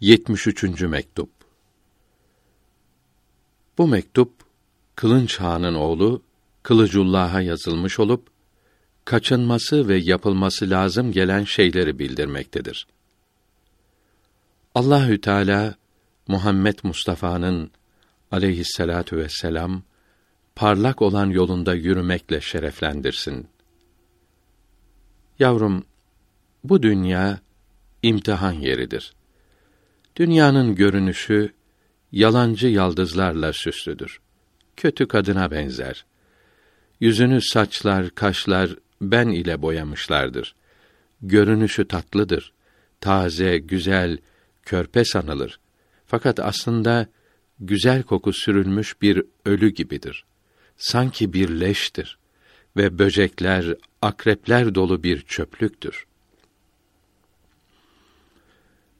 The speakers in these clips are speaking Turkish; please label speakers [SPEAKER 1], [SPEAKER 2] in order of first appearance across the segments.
[SPEAKER 1] 73. mektup. Bu mektup Kılınç Han'ın oğlu Kılıcullah'a yazılmış olup kaçınması ve yapılması lazım gelen şeyleri bildirmektedir. Allahü Teala Muhammed Mustafa'nın aleyhissalatu vesselam parlak olan yolunda yürümekle şereflendirsin. Yavrum, bu dünya imtihan yeridir. Dünyanın görünüşü yalancı yaldızlarla süslüdür. Kötü kadına benzer. Yüzünü saçlar, kaşlar ben ile boyamışlardır. Görünüşü tatlıdır. Taze, güzel, körpe sanılır. Fakat aslında güzel koku sürülmüş bir ölü gibidir. Sanki bir leştir ve böcekler, akrepler dolu bir çöplüktür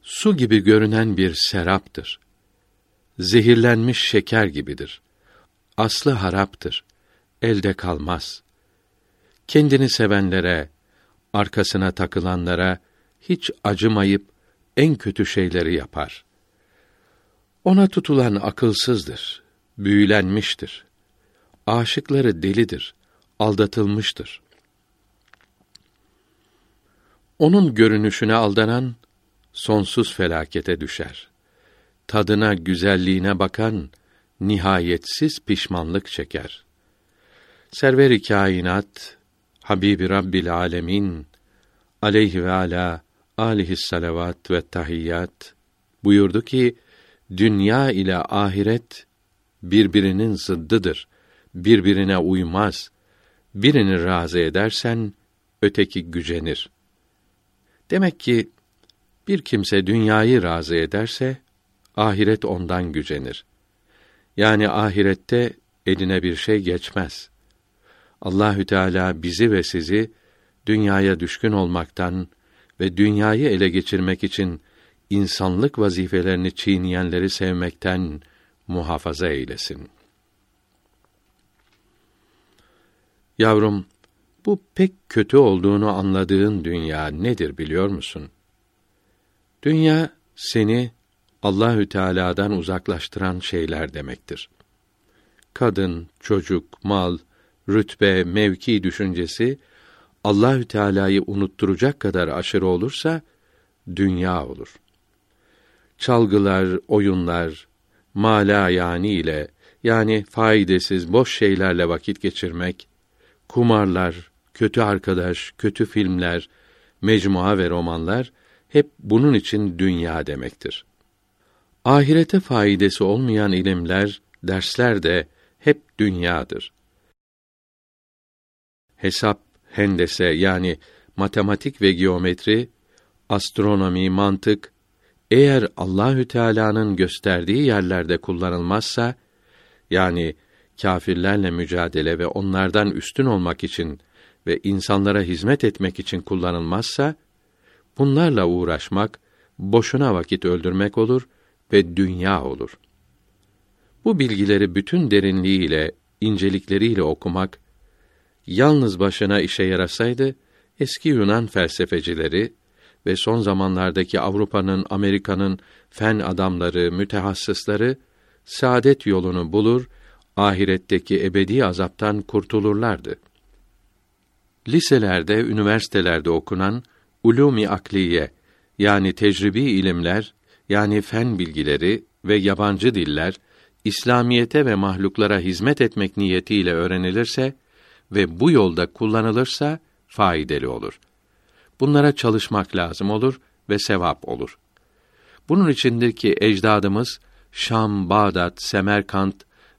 [SPEAKER 1] su gibi görünen bir seraptır. Zehirlenmiş şeker gibidir. Aslı haraptır. Elde kalmaz. Kendini sevenlere, arkasına takılanlara hiç acımayıp en kötü şeyleri yapar. Ona tutulan akılsızdır, büyülenmiştir. Aşıkları delidir, aldatılmıştır. Onun görünüşüne aldanan sonsuz felakete düşer. Tadına, güzelliğine bakan nihayetsiz pişmanlık çeker. Server-i kainat Habibi Rabbil Alemin aleyhi ve ala alihi salavat ve tahiyyat buyurdu ki dünya ile ahiret birbirinin zıddıdır. Birbirine uymaz. Birini razı edersen öteki gücenir. Demek ki bir kimse dünyayı razı ederse ahiret ondan gücenir. Yani ahirette eline bir şey geçmez. Allahü Teala bizi ve sizi dünyaya düşkün olmaktan ve dünyayı ele geçirmek için insanlık vazifelerini çiğneyenleri sevmekten muhafaza eylesin. Yavrum, bu pek kötü olduğunu anladığın dünya nedir biliyor musun?' Dünya seni Allahü Teala'dan uzaklaştıran şeyler demektir. Kadın, çocuk, mal, rütbe, mevki düşüncesi Allahü Teala'yı unutturacak kadar aşırı olursa dünya olur. Çalgılar, oyunlar, mala yani ile yani faydasız boş şeylerle vakit geçirmek, kumarlar, kötü arkadaş, kötü filmler, mecmua ve romanlar hep bunun için dünya demektir. Ahirete faydası olmayan ilimler, dersler de hep dünyadır. Hesap, hendese yani matematik ve geometri, astronomi, mantık eğer Allahü Teala'nın gösterdiği yerlerde kullanılmazsa yani kâfirlerle mücadele ve onlardan üstün olmak için ve insanlara hizmet etmek için kullanılmazsa Bunlarla uğraşmak boşuna vakit öldürmek olur ve dünya olur. Bu bilgileri bütün derinliğiyle, incelikleriyle okumak yalnız başına işe yarasaydı eski Yunan felsefecileri ve son zamanlardaki Avrupa'nın, Amerika'nın fen adamları, mütehassısları saadet yolunu bulur, ahiretteki ebedi azaptan kurtulurlardı. Liselerde, üniversitelerde okunan ulûm-i akliye yani tecrübi ilimler yani fen bilgileri ve yabancı diller İslamiyete ve mahluklara hizmet etmek niyetiyle öğrenilirse ve bu yolda kullanılırsa faydalı olur. Bunlara çalışmak lazım olur ve sevap olur. Bunun içindir ki ecdadımız Şam, Bağdat, Semerkant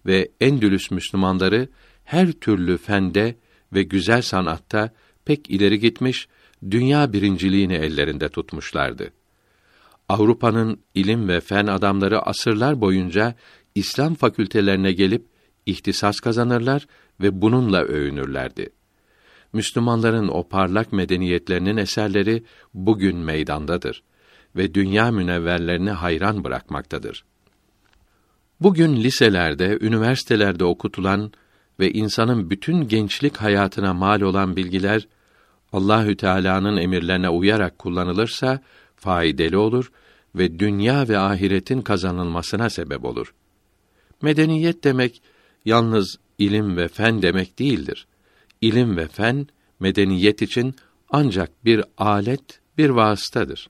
[SPEAKER 1] ve Endülüs Müslümanları her türlü fende ve güzel sanatta pek ileri gitmiş dünya birinciliğini ellerinde tutmuşlardı. Avrupa'nın ilim ve fen adamları asırlar boyunca İslam fakültelerine gelip ihtisas kazanırlar ve bununla övünürlerdi. Müslümanların o parlak medeniyetlerinin eserleri bugün meydandadır ve dünya münevverlerini hayran bırakmaktadır. Bugün liselerde, üniversitelerde okutulan ve insanın bütün gençlik hayatına mal olan bilgiler Allahü Teala'nın emirlerine uyarak kullanılırsa faydalı olur ve dünya ve ahiretin kazanılmasına sebep olur. Medeniyet demek yalnız ilim ve fen demek değildir. İlim ve fen medeniyet için ancak bir alet, bir vasıtadır.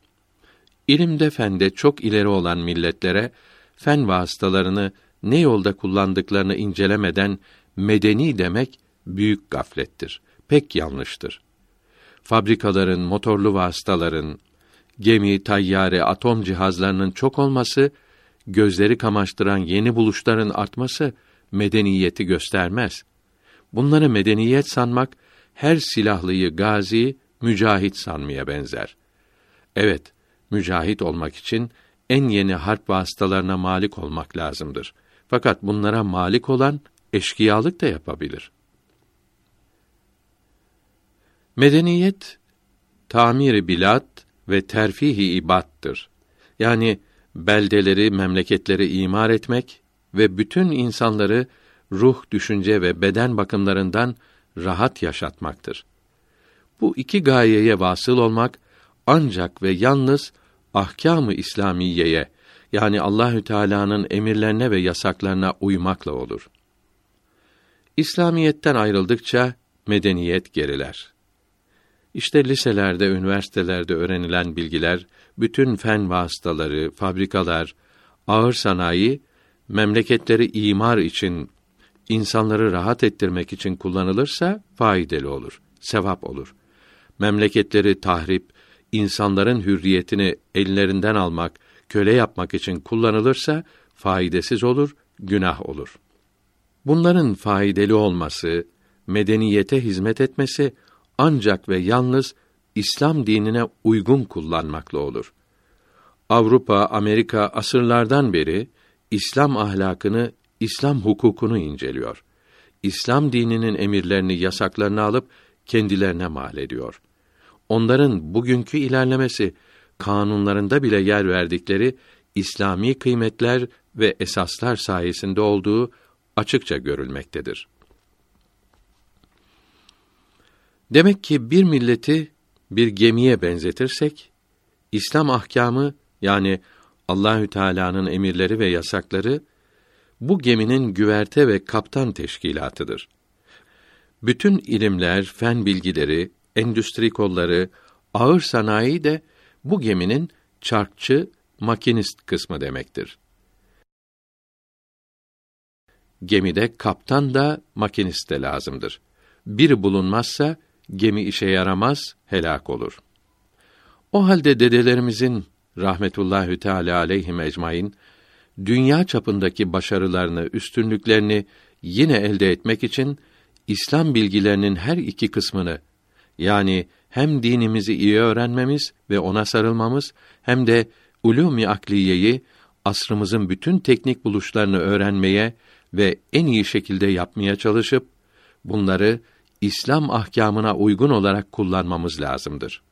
[SPEAKER 1] İlimde fende çok ileri olan milletlere fen vasıtalarını ne yolda kullandıklarını incelemeden medeni demek büyük gaflettir. Pek yanlıştır. Fabrikaların, motorlu vasıtaların, gemi, tayyare, atom cihazlarının çok olması, gözleri kamaştıran yeni buluşların artması medeniyeti göstermez. Bunları medeniyet sanmak her silahlıyı gazi, mücahit sanmaya benzer. Evet, mücahit olmak için en yeni harp vasıtalarına malik olmak lazımdır. Fakat bunlara malik olan eşkıyalık da yapabilir. Medeniyet tamiri bilat ve terfihi ibattır. Yani beldeleri, memleketleri imar etmek ve bütün insanları ruh, düşünce ve beden bakımlarından rahat yaşatmaktır. Bu iki gayeye vasıl olmak ancak ve yalnız ahkâm-ı İslamiyeye yani Allahü Teala'nın emirlerine ve yasaklarına uymakla olur. İslamiyetten ayrıldıkça medeniyet geriler. İşte liselerde, üniversitelerde öğrenilen bilgiler, bütün fen vasıtaları, fabrikalar, ağır sanayi memleketleri imar için, insanları rahat ettirmek için kullanılırsa faydalı olur, sevap olur. Memleketleri tahrip, insanların hürriyetini ellerinden almak, köle yapmak için kullanılırsa faydasız olur, günah olur. Bunların faydalı olması, medeniyete hizmet etmesi ancak ve yalnız İslam dinine uygun kullanmakla olur. Avrupa, Amerika asırlardan beri İslam ahlakını, İslam hukukunu inceliyor. İslam dininin emirlerini, yasaklarını alıp kendilerine mal ediyor. Onların bugünkü ilerlemesi kanunlarında bile yer verdikleri İslami kıymetler ve esaslar sayesinde olduğu açıkça görülmektedir. Demek ki bir milleti bir gemiye benzetirsek İslam ahkamı yani Allahü Teala'nın emirleri ve yasakları bu geminin güverte ve kaptan teşkilatıdır. Bütün ilimler, fen bilgileri, endüstri kolları, ağır sanayi de bu geminin çarkçı, makinist kısmı demektir. Gemide kaptan da makinist de lazımdır. Biri bulunmazsa gemi işe yaramaz, helak olur. O halde dedelerimizin rahmetullahü teala aleyhim ecmaîn dünya çapındaki başarılarını, üstünlüklerini yine elde etmek için İslam bilgilerinin her iki kısmını yani hem dinimizi iyi öğrenmemiz ve ona sarılmamız hem de ulûm-i akliyeyi asrımızın bütün teknik buluşlarını öğrenmeye ve en iyi şekilde yapmaya çalışıp bunları İslam ahkamına uygun olarak kullanmamız lazımdır.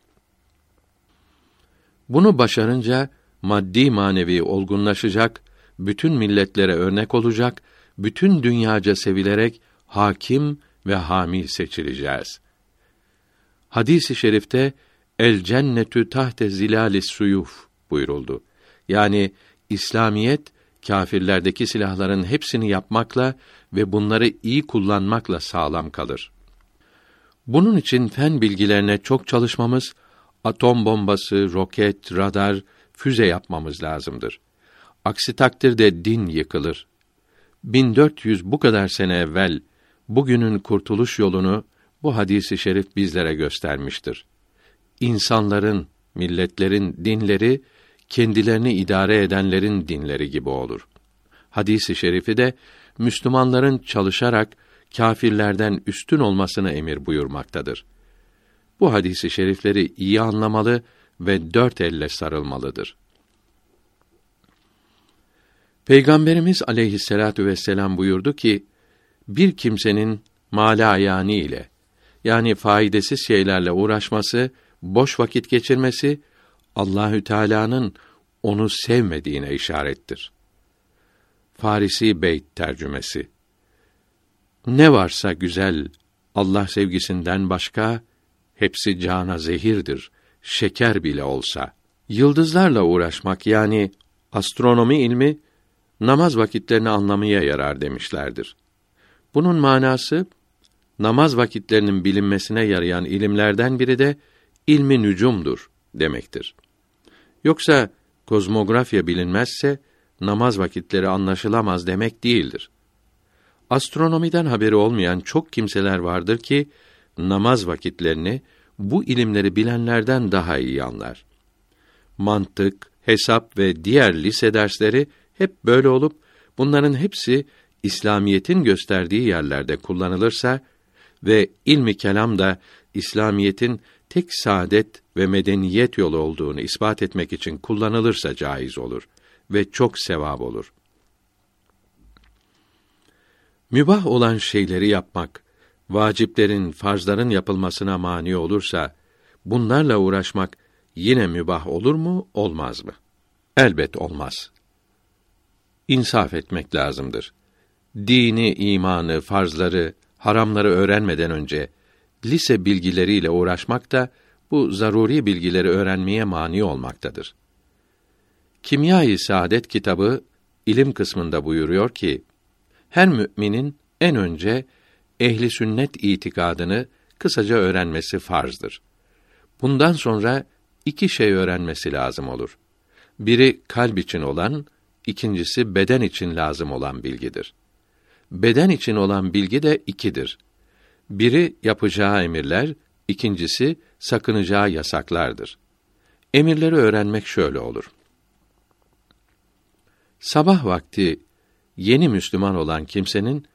[SPEAKER 1] Bunu başarınca maddi manevi olgunlaşacak, bütün milletlere örnek olacak, bütün dünyaca sevilerek hakim ve hami seçileceğiz. Hadisi i şerifte el cennetü tahte zilalis suyuf buyuruldu. Yani İslamiyet kâfirlerdeki silahların hepsini yapmakla ve bunları iyi kullanmakla sağlam kalır. Bunun için fen bilgilerine çok çalışmamız, atom bombası, roket, radar, füze yapmamız lazımdır. Aksi takdirde din yıkılır. 1400 bu kadar sene evvel bugünün kurtuluş yolunu bu hadisi şerif bizlere göstermiştir. İnsanların, milletlerin dinleri kendilerini idare edenlerin dinleri gibi olur. Hadisi şerifi de Müslümanların çalışarak kâfirlerden üstün olmasını emir buyurmaktadır. Bu hadisi şerifleri iyi anlamalı ve dört elle sarılmalıdır. Peygamberimiz aleyhisselatu vesselam buyurdu ki, bir kimsenin mala ayani ile yani faydasız şeylerle uğraşması, boş vakit geçirmesi Allahü Teala'nın onu sevmediğine işarettir. Farisi Beyt tercümesi ne varsa güzel Allah sevgisinden başka hepsi cana zehirdir. Şeker bile olsa. Yıldızlarla uğraşmak yani astronomi ilmi namaz vakitlerini anlamaya yarar demişlerdir. Bunun manası namaz vakitlerinin bilinmesine yarayan ilimlerden biri de ilmi nücumdur demektir. Yoksa kozmografya bilinmezse namaz vakitleri anlaşılamaz demek değildir. Astronomiden haberi olmayan çok kimseler vardır ki namaz vakitlerini bu ilimleri bilenlerden daha iyi anlar. Mantık, hesap ve diğer lise dersleri hep böyle olup bunların hepsi İslamiyetin gösterdiği yerlerde kullanılırsa ve ilmi kelam da İslamiyetin tek saadet ve medeniyet yolu olduğunu ispat etmek için kullanılırsa caiz olur ve çok sevap olur. Mübah olan şeyleri yapmak, vaciplerin, farzların yapılmasına mani olursa, bunlarla uğraşmak yine mübah olur mu, olmaz mı? Elbet olmaz. İnsaf etmek lazımdır. Dini, imanı, farzları, haramları öğrenmeden önce lise bilgileriyle uğraşmak da bu zaruri bilgileri öğrenmeye mani olmaktadır. Kimya-i Saadet kitabı ilim kısmında buyuruyor ki her müminin en önce ehli sünnet itikadını kısaca öğrenmesi farzdır. Bundan sonra iki şey öğrenmesi lazım olur. Biri kalp için olan, ikincisi beden için lazım olan bilgidir. Beden için olan bilgi de ikidir. Biri yapacağı emirler, ikincisi sakınacağı yasaklardır. Emirleri öğrenmek şöyle olur. Sabah vakti yeni Müslüman olan kimsenin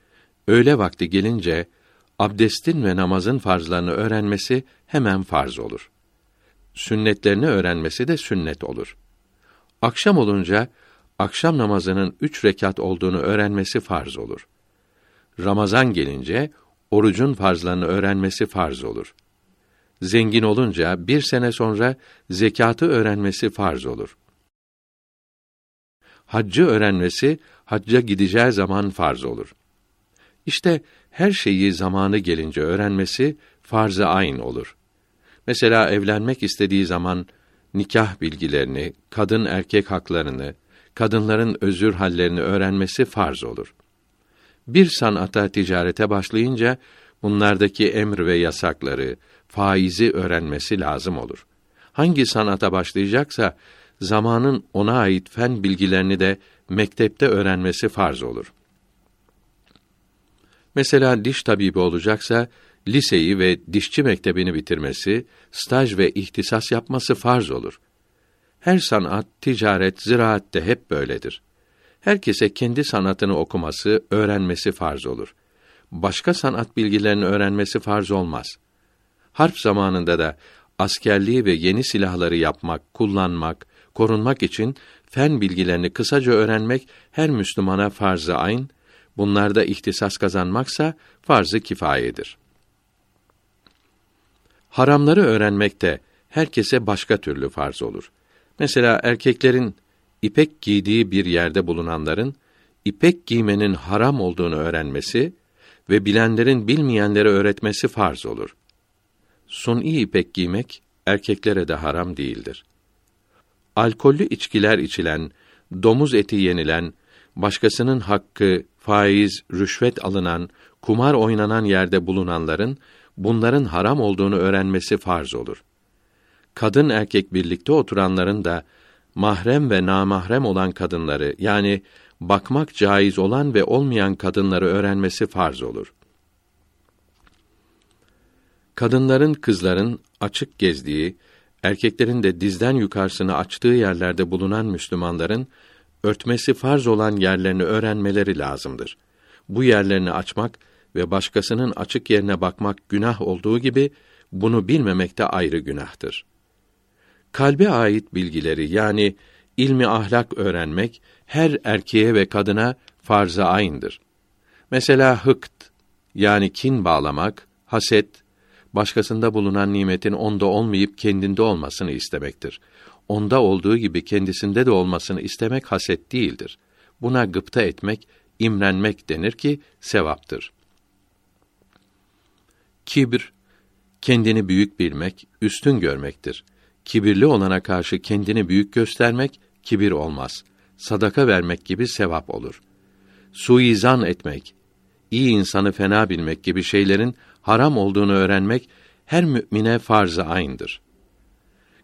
[SPEAKER 1] öğle vakti gelince abdestin ve namazın farzlarını öğrenmesi hemen farz olur. Sünnetlerini öğrenmesi de sünnet olur. Akşam olunca akşam namazının üç rekat olduğunu öğrenmesi farz olur. Ramazan gelince orucun farzlarını öğrenmesi farz olur. Zengin olunca bir sene sonra zekatı öğrenmesi farz olur. Haccı öğrenmesi hacca gideceği zaman farz olur. İşte her şeyi zamanı gelince öğrenmesi farz-ı ayn olur. Mesela evlenmek istediği zaman nikah bilgilerini, kadın erkek haklarını, kadınların özür hallerini öğrenmesi farz olur. Bir sanata ticarete başlayınca bunlardaki emr ve yasakları, faizi öğrenmesi lazım olur. Hangi sanata başlayacaksa zamanın ona ait fen bilgilerini de mektepte öğrenmesi farz olur. Mesela diş tabibi olacaksa liseyi ve dişçi mektebini bitirmesi, staj ve ihtisas yapması farz olur. Her sanat, ticaret, ziraatte hep böyledir. Herkese kendi sanatını okuması, öğrenmesi farz olur. Başka sanat bilgilerini öğrenmesi farz olmaz. Harp zamanında da askerliği ve yeni silahları yapmak, kullanmak, korunmak için fen bilgilerini kısaca öğrenmek her Müslümana farz-ı ayn, bunlarda ihtisas kazanmaksa farz-ı kifayedir. Haramları öğrenmek de herkese başka türlü farz olur. Mesela erkeklerin ipek giydiği bir yerde bulunanların ipek giymenin haram olduğunu öğrenmesi ve bilenlerin bilmeyenlere öğretmesi farz olur. Suni ipek giymek erkeklere de haram değildir. Alkollü içkiler içilen, domuz eti yenilen, başkasının hakkı, faiz, rüşvet alınan, kumar oynanan yerde bulunanların bunların haram olduğunu öğrenmesi farz olur. Kadın erkek birlikte oturanların da mahrem ve namahrem olan kadınları yani bakmak caiz olan ve olmayan kadınları öğrenmesi farz olur. Kadınların, kızların açık gezdiği, erkeklerin de dizden yukarısını açtığı yerlerde bulunan Müslümanların örtmesi farz olan yerlerini öğrenmeleri lazımdır. Bu yerlerini açmak ve başkasının açık yerine bakmak günah olduğu gibi bunu bilmemek de ayrı günahtır. Kalbe ait bilgileri yani ilmi ahlak öğrenmek her erkeğe ve kadına farz-ı ayn'dır. Mesela hıkt yani kin bağlamak, haset, başkasında bulunan nimetin onda olmayıp kendinde olmasını istemektir. Onda olduğu gibi kendisinde de olmasını istemek haset değildir. Buna gıpta etmek, imrenmek denir ki sevaptır. Kibir kendini büyük bilmek, üstün görmektir. kibirli olana karşı kendini büyük göstermek kibir olmaz. Sadaka vermek gibi sevap olur. Suizan etmek, iyi insanı fena bilmek gibi şeylerin haram olduğunu öğrenmek her mümine farz-ı ayn'dır.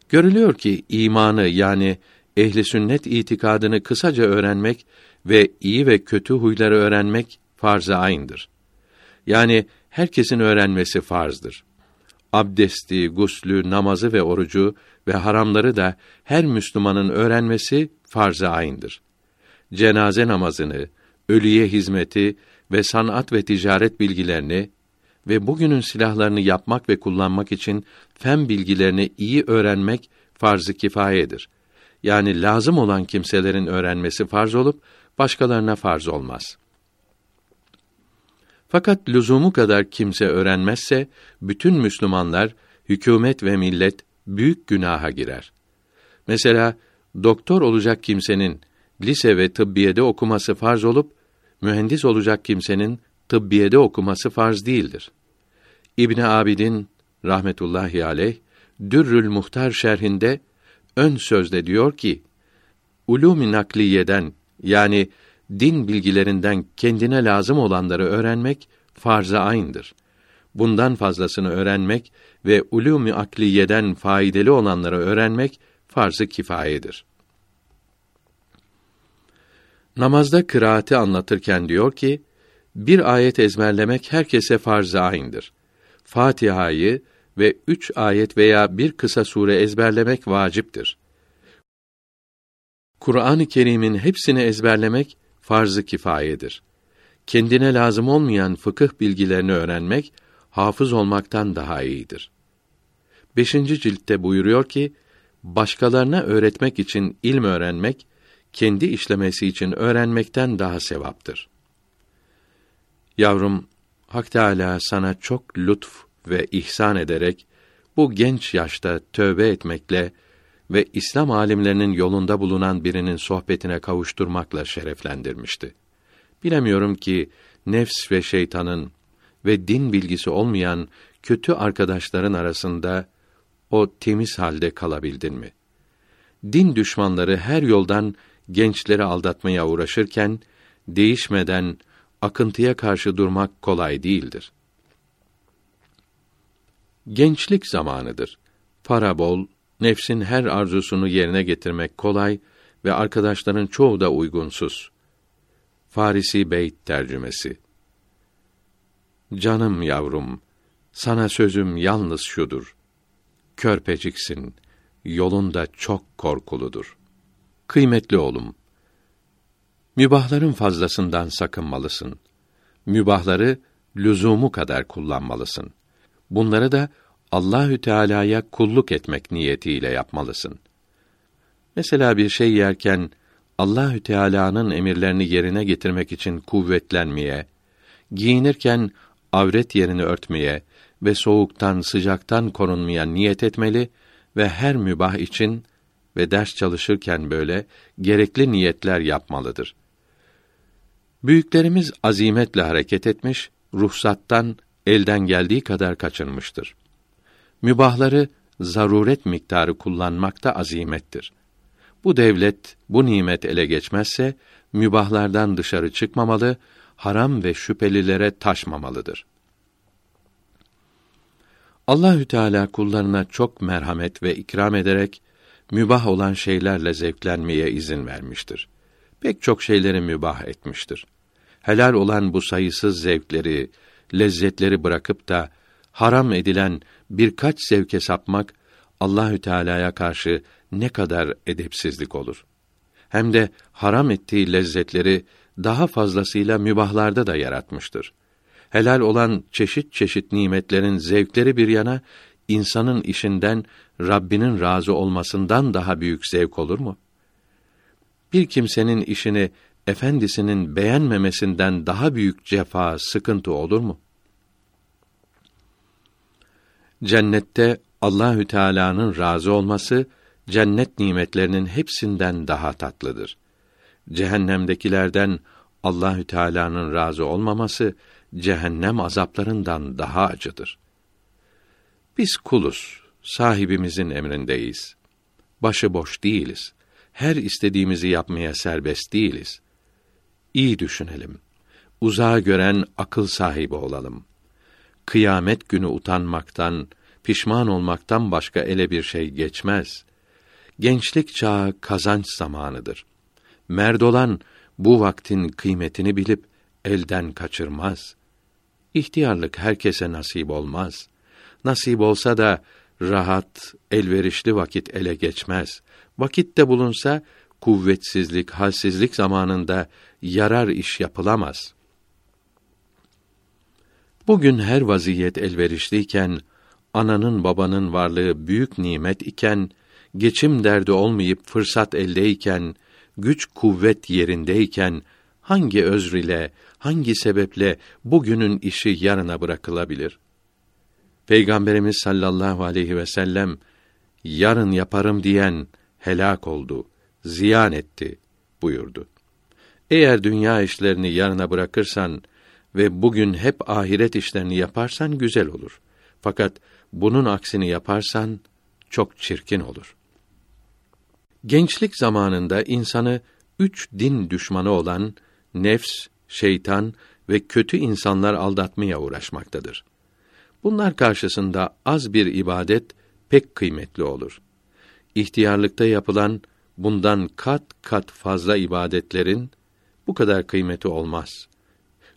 [SPEAKER 1] Görülüyor ki imanı yani ehli sünnet itikadını kısaca öğrenmek ve iyi ve kötü huyları öğrenmek farz-ı ayn'dır. Yani herkesin öğrenmesi farzdır. Abdesti, guslü, namazı ve orucu ve haramları da her Müslümanın öğrenmesi farz-ı ayn'dır. Cenaze namazını, ölüye hizmeti ve sanat ve ticaret bilgilerini ve bugünün silahlarını yapmak ve kullanmak için fen bilgilerini iyi öğrenmek farz-ı kifayedir. Yani lazım olan kimselerin öğrenmesi farz olup başkalarına farz olmaz. Fakat lüzumu kadar kimse öğrenmezse bütün Müslümanlar, hükümet ve millet büyük günaha girer. Mesela doktor olacak kimsenin lise ve tıbbiyede okuması farz olup mühendis olacak kimsenin tıbbiyede okuması farz değildir. İbn Abidin rahmetullahi aleyh Dürrül Muhtar şerhinde ön sözde diyor ki: Ulûm-i nakliyeden yani din bilgilerinden kendine lazım olanları öğrenmek farz-ı ayn'dır. Bundan fazlasını öğrenmek ve ulûm-i akliyeden faydalı olanları öğrenmek farz-ı kifayedir. Namazda kıraati anlatırken diyor ki, bir ayet ezberlemek herkese farz-ı ayn'dir. Fatiha'yı ve üç ayet veya bir kısa sure ezberlemek vaciptir. Kur'an-ı Kerim'in hepsini ezberlemek farz-ı kifayedir. Kendine lazım olmayan fıkıh bilgilerini öğrenmek hafız olmaktan daha iyidir. Beşinci ciltte buyuruyor ki, başkalarına öğretmek için ilm öğrenmek, kendi işlemesi için öğrenmekten daha sevaptır. Yavrum, Hak Teâlâ sana çok lütf ve ihsan ederek, bu genç yaşta tövbe etmekle ve İslam alimlerinin yolunda bulunan birinin sohbetine kavuşturmakla şereflendirmişti. Bilemiyorum ki nefs ve şeytanın ve din bilgisi olmayan kötü arkadaşların arasında o temiz halde kalabildin mi? Din düşmanları her yoldan gençleri aldatmaya uğraşırken değişmeden akıntıya karşı durmak kolay değildir. Gençlik zamanıdır. Para bol, nefsin her arzusunu yerine getirmek kolay ve arkadaşların çoğu da uygunsuz. Farisi Beyt tercümesi Canım yavrum, sana sözüm yalnız şudur. Körpeciksin, yolun da çok korkuludur. Kıymetli oğlum, mübahların fazlasından sakınmalısın. Mübahları lüzumu kadar kullanmalısın. Bunları da Allahü Teala'ya kulluk etmek niyetiyle yapmalısın. Mesela bir şey yerken Allahü Teala'nın emirlerini yerine getirmek için kuvvetlenmeye, giyinirken avret yerini örtmeye ve soğuktan, sıcaktan korunmaya niyet etmeli ve her mübah için ve ders çalışırken böyle gerekli niyetler yapmalıdır. Büyüklerimiz azimetle hareket etmiş, ruhsattan elden geldiği kadar kaçınmıştır. Mübahları zaruret miktarı kullanmakta azimettir. Bu devlet bu nimet ele geçmezse mübahlardan dışarı çıkmamalı, haram ve şüphelilere taşmamalıdır. Allahü Teala kullarına çok merhamet ve ikram ederek mübah olan şeylerle zevklenmeye izin vermiştir. Pek çok şeyleri mübah etmiştir. Helal olan bu sayısız zevkleri, lezzetleri bırakıp da haram edilen birkaç zevke sapmak Allahü Teala'ya karşı ne kadar edepsizlik olur. Hem de haram ettiği lezzetleri daha fazlasıyla mübahlarda da yaratmıştır. Helal olan çeşit çeşit nimetlerin zevkleri bir yana, insanın işinden Rabbinin razı olmasından daha büyük zevk olur mu? Bir kimsenin işini efendisinin beğenmemesinden daha büyük cefa, sıkıntı olur mu? Cennette Allahü Teala'nın razı olması cennet nimetlerinin hepsinden daha tatlıdır. Cehennemdekilerden Allahü Teala'nın razı olmaması cehennem azaplarından daha acıdır. Biz kuluz sahibimizin emrindeyiz. Başı boş değiliz. Her istediğimizi yapmaya serbest değiliz. İyi düşünelim. Uzağa gören akıl sahibi olalım. Kıyamet günü utanmaktan, pişman olmaktan başka ele bir şey geçmez. Gençlik çağı kazanç zamanıdır. Merd olan bu vaktin kıymetini bilip elden kaçırmaz. İhtiyarlık herkese nasip olmaz. Nasip olsa da rahat, elverişli vakit ele geçmez. Vakit de bulunsa kuvvetsizlik, halsizlik zamanında yarar iş yapılamaz. Bugün her vaziyet elverişliyken, ananın babanın varlığı büyük nimet iken, geçim derdi olmayıp fırsat eldeyken, güç kuvvet yerindeyken, hangi özr ile, hangi sebeple bugünün işi yarına bırakılabilir? Peygamberimiz sallallahu aleyhi ve sellem yarın yaparım diyen helak oldu, ziyan etti buyurdu. Eğer dünya işlerini yarına bırakırsan ve bugün hep ahiret işlerini yaparsan güzel olur. Fakat bunun aksini yaparsan çok çirkin olur. Gençlik zamanında insanı üç din düşmanı olan nefs, şeytan ve kötü insanlar aldatmaya uğraşmaktadır. Bunlar karşısında az bir ibadet pek kıymetli olur. İhtiyarlıkta yapılan bundan kat kat fazla ibadetlerin bu kadar kıymeti olmaz.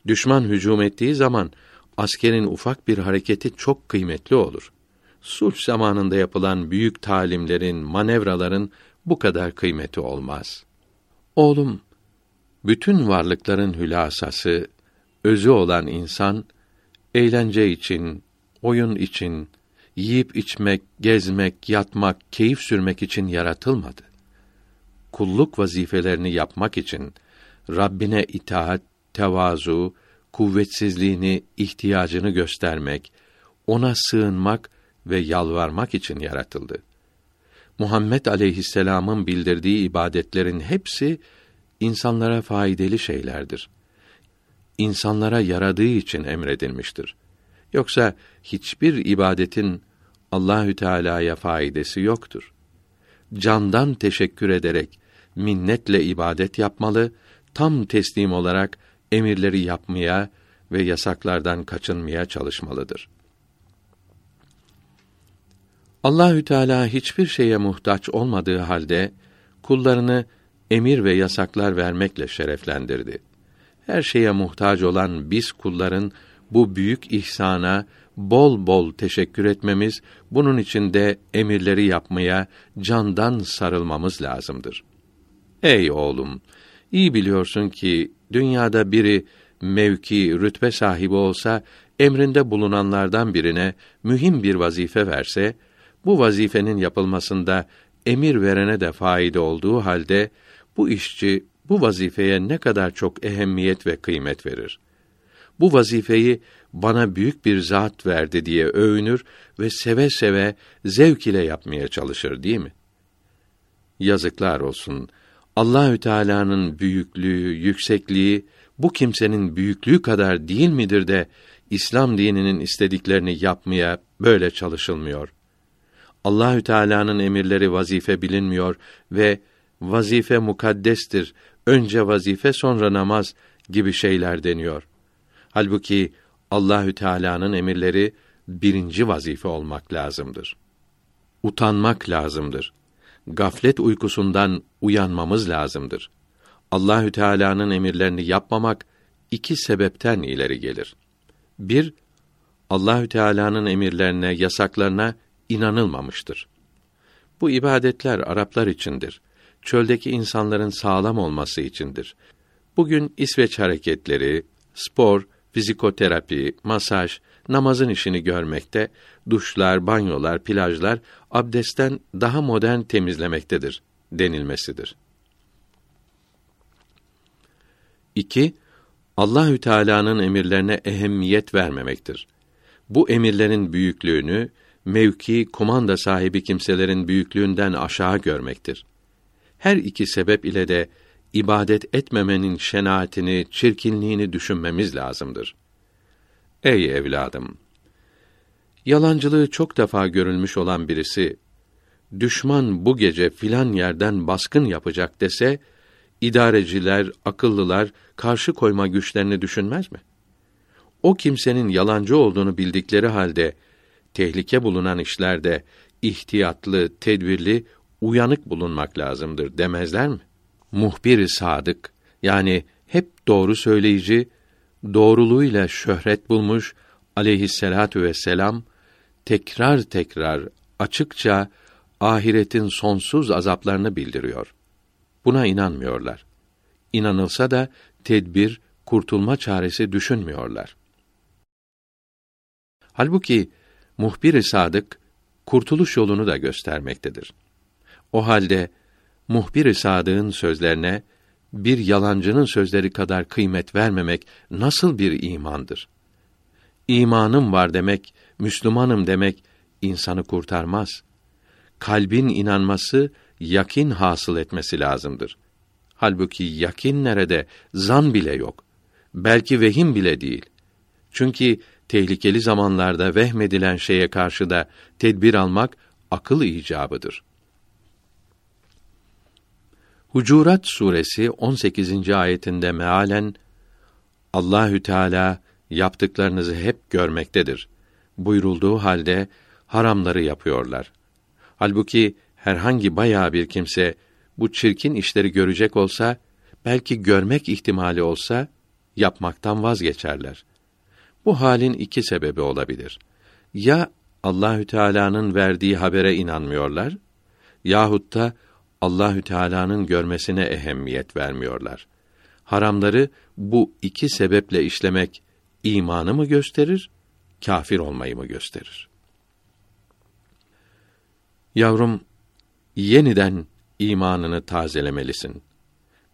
[SPEAKER 1] Düşman hücum ettiği zaman askerin ufak bir hareketi çok kıymetli olur. Sulh zamanında yapılan büyük talimlerin, manevraların bu kadar kıymeti olmaz. Oğlum, bütün varlıkların hülasası, özü olan insan, eğlence için, oyun için, yiyip içmek, gezmek, yatmak, keyif sürmek için yaratılmadı. Kulluk vazifelerini yapmak için, Rabbine itaat, tevazu, kuvvetsizliğini, ihtiyacını göstermek, ona sığınmak ve yalvarmak için yaratıldı. Muhammed aleyhisselam'ın bildirdiği ibadetlerin hepsi insanlara faydalı şeylerdir. İnsanlara yaradığı için emredilmiştir. Yoksa hiçbir ibadetin Allahü Teala'ya faydası yoktur. Candan teşekkür ederek minnetle ibadet yapmalı, tam teslim olarak emirleri yapmaya ve yasaklardan kaçınmaya çalışmalıdır. Allahü Teala hiçbir şeye muhtaç olmadığı halde kullarını emir ve yasaklar vermekle şereflendirdi. Her şeye muhtaç olan biz kulların bu büyük ihsana bol bol teşekkür etmemiz, bunun için de emirleri yapmaya candan sarılmamız lazımdır. Ey oğlum, iyi biliyorsun ki dünyada biri mevki, rütbe sahibi olsa, emrinde bulunanlardan birine mühim bir vazife verse, bu vazifenin yapılmasında emir verene de faide olduğu halde bu işçi bu vazifeye ne kadar çok ehemmiyet ve kıymet verir. Bu vazifeyi bana büyük bir zat verdi diye övünür ve seve seve zevk ile yapmaya çalışır değil mi? Yazıklar olsun. Allahü Teala'nın büyüklüğü, yüksekliği bu kimsenin büyüklüğü kadar değil midir de İslam dininin istediklerini yapmaya böyle çalışılmıyor. Allahü Teala'nın emirleri vazife bilinmiyor ve vazife mukaddestir. Önce vazife sonra namaz gibi şeyler deniyor. Halbuki Allahü Teala'nın emirleri birinci vazife olmak lazımdır. Utanmak lazımdır. Gaflet uykusundan uyanmamız lazımdır. Allahü Teala'nın emirlerini yapmamak iki sebepten ileri gelir. Bir, Allahü Teala'nın emirlerine, yasaklarına inanılmamıştır. Bu ibadetler Araplar içindir. Çöldeki insanların sağlam olması içindir. Bugün İsveç hareketleri, spor, fizikoterapi, masaj, namazın işini görmekte, duşlar, banyolar, plajlar abdestten daha modern temizlemektedir denilmesidir. 2. Allahü Teala'nın emirlerine ehemmiyet vermemektir. Bu emirlerin büyüklüğünü mevki, kumanda sahibi kimselerin büyüklüğünden aşağı görmektir. Her iki sebep ile de ibadet etmemenin şenaatini, çirkinliğini düşünmemiz lazımdır. Ey evladım! Yalancılığı çok defa görülmüş olan birisi düşman bu gece filan yerden baskın yapacak dese idareciler, akıllılar karşı koyma güçlerini düşünmez mi? O kimsenin yalancı olduğunu bildikleri halde tehlike bulunan işlerde ihtiyatlı, tedbirli, uyanık bulunmak lazımdır demezler mi? Muhbir sadık yani hep doğru söyleyici, doğruluğuyla şöhret bulmuş aleyhisselatu vesselam tekrar tekrar açıkça ahiretin sonsuz azaplarını bildiriyor. Buna inanmıyorlar. İnanılsa da tedbir, kurtulma çaresi düşünmüyorlar. Halbuki muhbir-i sadık kurtuluş yolunu da göstermektedir. O halde muhbir-i sadıkın sözlerine bir yalancının sözleri kadar kıymet vermemek nasıl bir imandır? İmanım var demek, Müslümanım demek insanı kurtarmaz. Kalbin inanması, yakin hasıl etmesi lazımdır. Halbuki yakin nerede? Zan bile yok. Belki vehim bile değil. Çünkü tehlikeli zamanlarda vehmedilen şeye karşı da tedbir almak akıl icabıdır. Hucurat suresi 18. ayetinde mealen Allahü Teala yaptıklarınızı hep görmektedir. Buyurulduğu halde haramları yapıyorlar. Halbuki herhangi bayağı bir kimse bu çirkin işleri görecek olsa, belki görmek ihtimali olsa yapmaktan vazgeçerler. Bu halin iki sebebi olabilir. Ya Allahü Teala'nın verdiği habere inanmıyorlar yahut da Allahü Teala'nın görmesine ehemmiyet vermiyorlar. Haramları bu iki sebeple işlemek imanı mı gösterir, kafir olmayı mı gösterir? Yavrum, yeniden imanını tazelemelisin.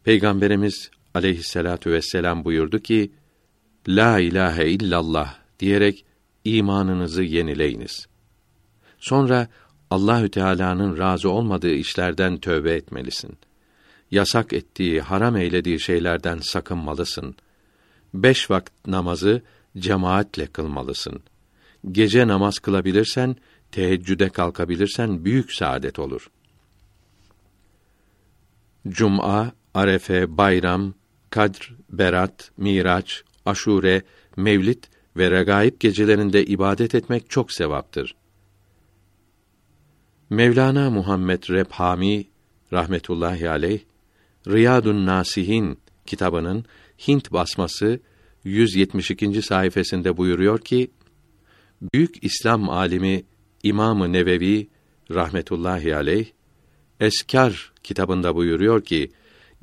[SPEAKER 1] Peygamberimiz aleyhisselatu vesselam buyurdu ki, La ilahe illallah diyerek imanınızı yenileyiniz. Sonra Allahü Teala'nın razı olmadığı işlerden tövbe etmelisin. Yasak ettiği, haram eylediği şeylerden sakınmalısın. Beş vakit namazı cemaatle kılmalısın. Gece namaz kılabilirsen, teheccüde kalkabilirsen büyük saadet olur. Cuma, Arefe, Bayram, Kadr, Berat, Miraç, Aşure, Mevlid ve regaib gecelerinde ibadet etmek çok sevaptır. Mevlana Muhammed Rebhami rahmetullahi aleyh Riyadun Nasihin kitabının Hint basması 172. sayfasında buyuruyor ki büyük İslam alimi İmamı Nevevi rahmetullahi aleyh Eskar kitabında buyuruyor ki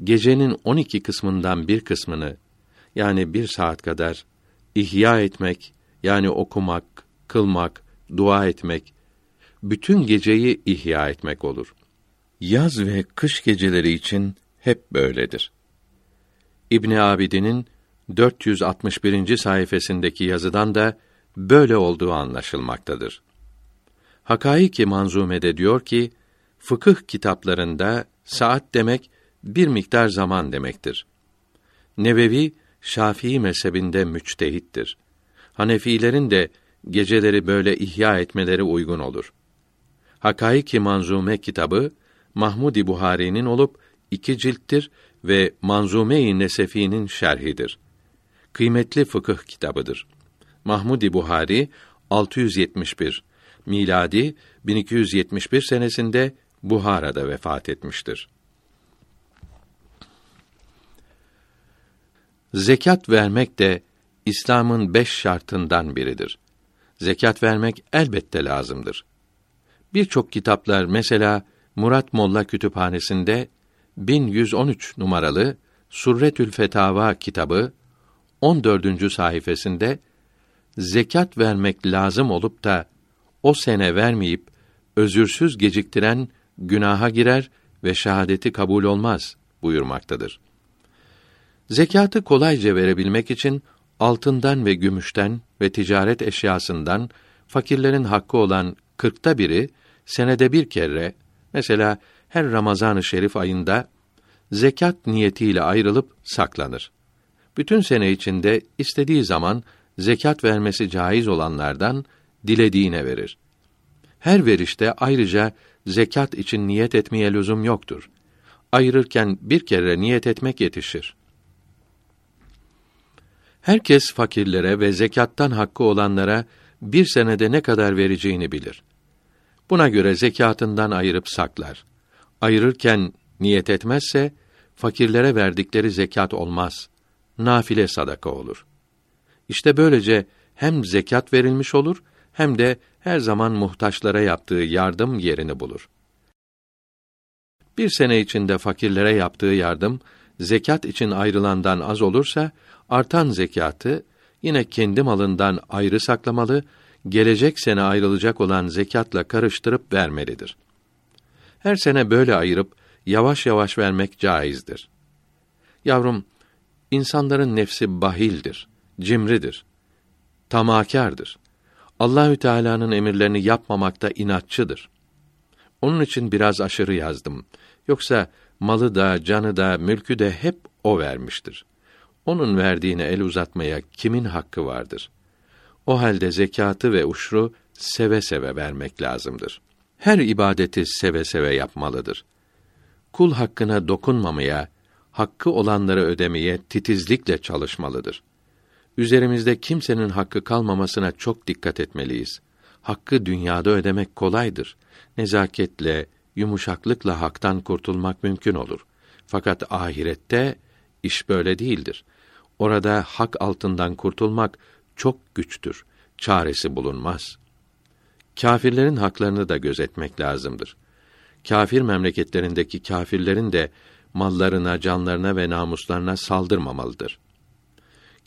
[SPEAKER 1] gecenin 12 kısmından bir kısmını yani bir saat kadar ihya etmek yani okumak, kılmak, dua etmek bütün geceyi ihya etmek olur. Yaz ve kış geceleri için hep böyledir. İbn Abidin'in 461. sayfasındaki yazıdan da böyle olduğu anlaşılmaktadır. Hakaiki Manzume'de diyor ki, fıkıh kitaplarında saat demek bir miktar zaman demektir. Nevevi Şafii mezhebinde müçtehittir. Hanefilerin de geceleri böyle ihya etmeleri uygun olur. Hakaiki Manzume kitabı Mahmudi Buhari'nin olup iki cilttir ve Manzume-i Nesefi'nin şerhidir. Kıymetli fıkıh kitabıdır. Mahmudi Buhari 671 miladi 1271 senesinde Buhara'da vefat etmiştir. Zekat vermek de İslam'ın beş şartından biridir. Zekat vermek elbette lazımdır. Birçok kitaplar mesela Murat Molla Kütüphanesi'nde 1113 numaralı Surretül Fetava kitabı 14. sayfasında zekat vermek lazım olup da o sene vermeyip özürsüz geciktiren günaha girer ve şahadeti kabul olmaz buyurmaktadır. Zekatı kolayca verebilmek için altından ve gümüşten ve ticaret eşyasından fakirlerin hakkı olan kırkta biri senede bir kere mesela her Ramazan-ı Şerif ayında zekat niyetiyle ayrılıp saklanır. Bütün sene içinde istediği zaman zekat vermesi caiz olanlardan dilediğine verir. Her verişte ayrıca zekat için niyet etmeye lüzum yoktur. Ayırırken bir kere niyet etmek yetişir. Herkes fakirlere ve zekattan hakkı olanlara bir senede ne kadar vereceğini bilir. Buna göre zekatından ayırıp saklar. Ayırırken niyet etmezse fakirlere verdikleri zekat olmaz. Nafile sadaka olur. İşte böylece hem zekat verilmiş olur hem de her zaman muhtaçlara yaptığı yardım yerini bulur. Bir sene içinde fakirlere yaptığı yardım zekat için ayrılandan az olursa artan zekatı yine kendi malından ayrı saklamalı, gelecek sene ayrılacak olan zekatla karıştırıp vermelidir. Her sene böyle ayırıp yavaş yavaş vermek caizdir. Yavrum, insanların nefsi bahildir, cimridir, tamahkârdır. Allahü Teala'nın emirlerini yapmamakta inatçıdır. Onun için biraz aşırı yazdım. Yoksa malı da, canı da, mülkü de hep o vermiştir. Onun verdiğine el uzatmaya kimin hakkı vardır? O halde zekatı ve uşru seve seve vermek lazımdır. Her ibadeti seve seve yapmalıdır. Kul hakkına dokunmamaya, hakkı olanları ödemeye titizlikle çalışmalıdır. Üzerimizde kimsenin hakkı kalmamasına çok dikkat etmeliyiz. Hakkı dünyada ödemek kolaydır. Nezaketle, yumuşaklıkla haktan kurtulmak mümkün olur. Fakat ahirette iş böyle değildir. Orada hak altından kurtulmak çok güçtür. Çaresi bulunmaz. Kâfirlerin haklarını da gözetmek lazımdır. Kâfir memleketlerindeki kâfirlerin de mallarına, canlarına ve namuslarına saldırmamalıdır.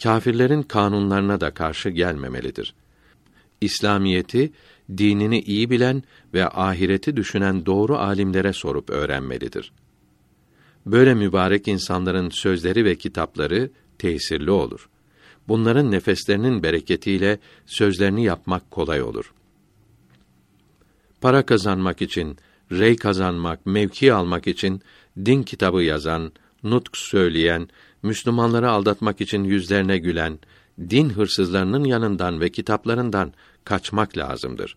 [SPEAKER 1] Kâfirlerin kanunlarına da karşı gelmemelidir. İslamiyeti dinini iyi bilen ve ahireti düşünen doğru alimlere sorup öğrenmelidir. Böyle mübarek insanların sözleri ve kitapları tesirli olur. Bunların nefeslerinin bereketiyle sözlerini yapmak kolay olur. Para kazanmak için, rey kazanmak, mevki almak için din kitabı yazan, nutk söyleyen, Müslümanları aldatmak için yüzlerine gülen, din hırsızlarının yanından ve kitaplarından kaçmak lazımdır.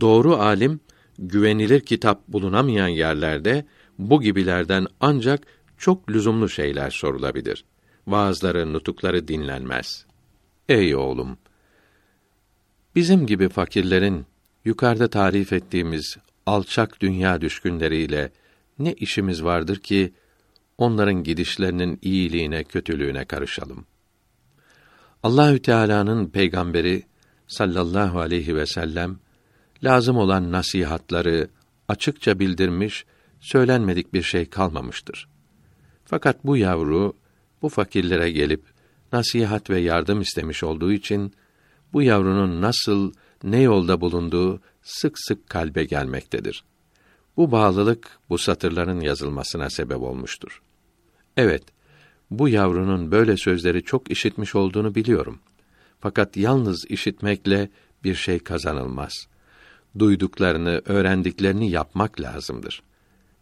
[SPEAKER 1] Doğru alim, güvenilir kitap bulunamayan yerlerde bu gibilerden ancak çok lüzumlu şeyler sorulabilir. Vaazları, nutukları dinlenmez. Ey oğlum! Bizim gibi fakirlerin yukarıda tarif ettiğimiz alçak dünya düşkünleriyle ne işimiz vardır ki onların gidişlerinin iyiliğine, kötülüğüne karışalım. Allahü Teala'nın peygamberi sallallahu aleyhi ve sellem lazım olan nasihatları açıkça bildirmiş, söylenmedik bir şey kalmamıştır. Fakat bu yavru bu fakirlere gelip nasihat ve yardım istemiş olduğu için bu yavrunun nasıl ne yolda bulunduğu sık sık kalbe gelmektedir. Bu bağlılık bu satırların yazılmasına sebep olmuştur. Evet, bu yavrunun böyle sözleri çok işitmiş olduğunu biliyorum. Fakat yalnız işitmekle bir şey kazanılmaz. Duyduklarını, öğrendiklerini yapmak lazımdır.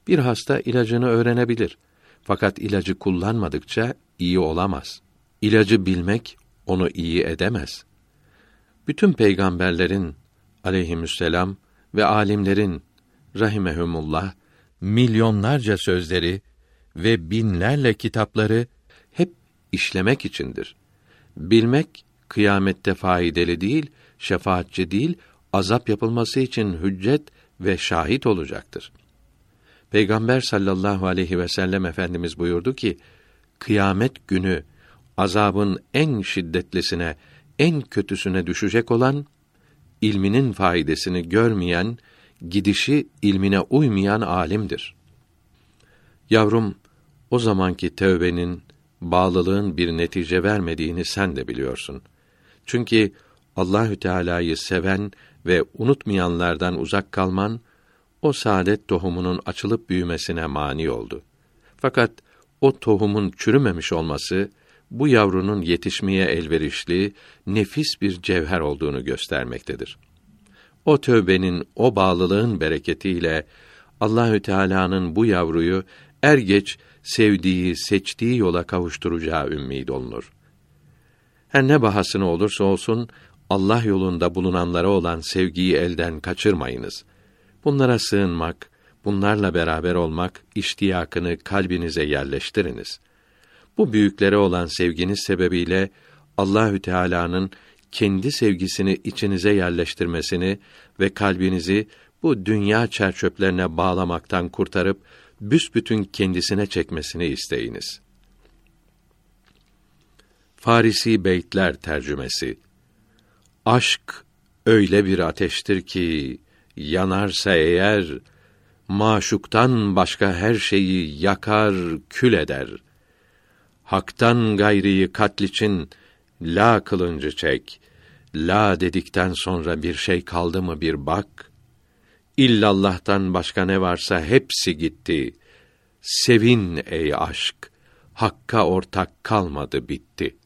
[SPEAKER 1] Bir hasta ilacını öğrenebilir. Fakat ilacı kullanmadıkça iyi olamaz. İlacı bilmek onu iyi edemez. Bütün peygamberlerin aleyhisselam ve alimlerin rahimehumullah milyonlarca sözleri ve binlerle kitapları hep işlemek içindir. Bilmek kıyamette faydalı değil, şefaatçi değil, azap yapılması için hüccet ve şahit olacaktır. Peygamber sallallahu aleyhi ve sellem efendimiz buyurdu ki: Kıyamet günü azabın en şiddetlisine, en kötüsüne düşecek olan ilminin faydasını görmeyen, gidişi ilmine uymayan alimdir. Yavrum, o zamanki tövbenin, bağlılığın bir netice vermediğini sen de biliyorsun. Çünkü Allahü Teala'yı seven ve unutmayanlardan uzak kalman o saadet tohumunun açılıp büyümesine mani oldu. Fakat o tohumun çürümemiş olması bu yavrunun yetişmeye elverişli, nefis bir cevher olduğunu göstermektedir. O tövbenin, o bağlılığın bereketiyle Allahü Teala'nın bu yavruyu er geç sevdiği, seçtiği yola kavuşturacağı ümmid olunur. Her ne bahasına olursa olsun Allah yolunda bulunanlara olan sevgiyi elden kaçırmayınız. Bunlara sığınmak, bunlarla beraber olmak iştiyakını kalbinize yerleştiriniz. Bu büyüklere olan sevginiz sebebiyle Allahü Teala'nın kendi sevgisini içinize yerleştirmesini ve kalbinizi bu dünya çerçöplerine bağlamaktan kurtarıp büsbütün kendisine çekmesini isteyiniz. Farisi Beytler tercümesi Aşk öyle bir ateştir ki yanarsa eğer maşuktan başka her şeyi yakar, kül eder. Hak'tan gayriyi katl için la kılıncı çek. La dedikten sonra bir şey kaldı mı bir bak. İllallah'tan başka ne varsa hepsi gitti. Sevin ey aşk. Hakka ortak kalmadı bitti.''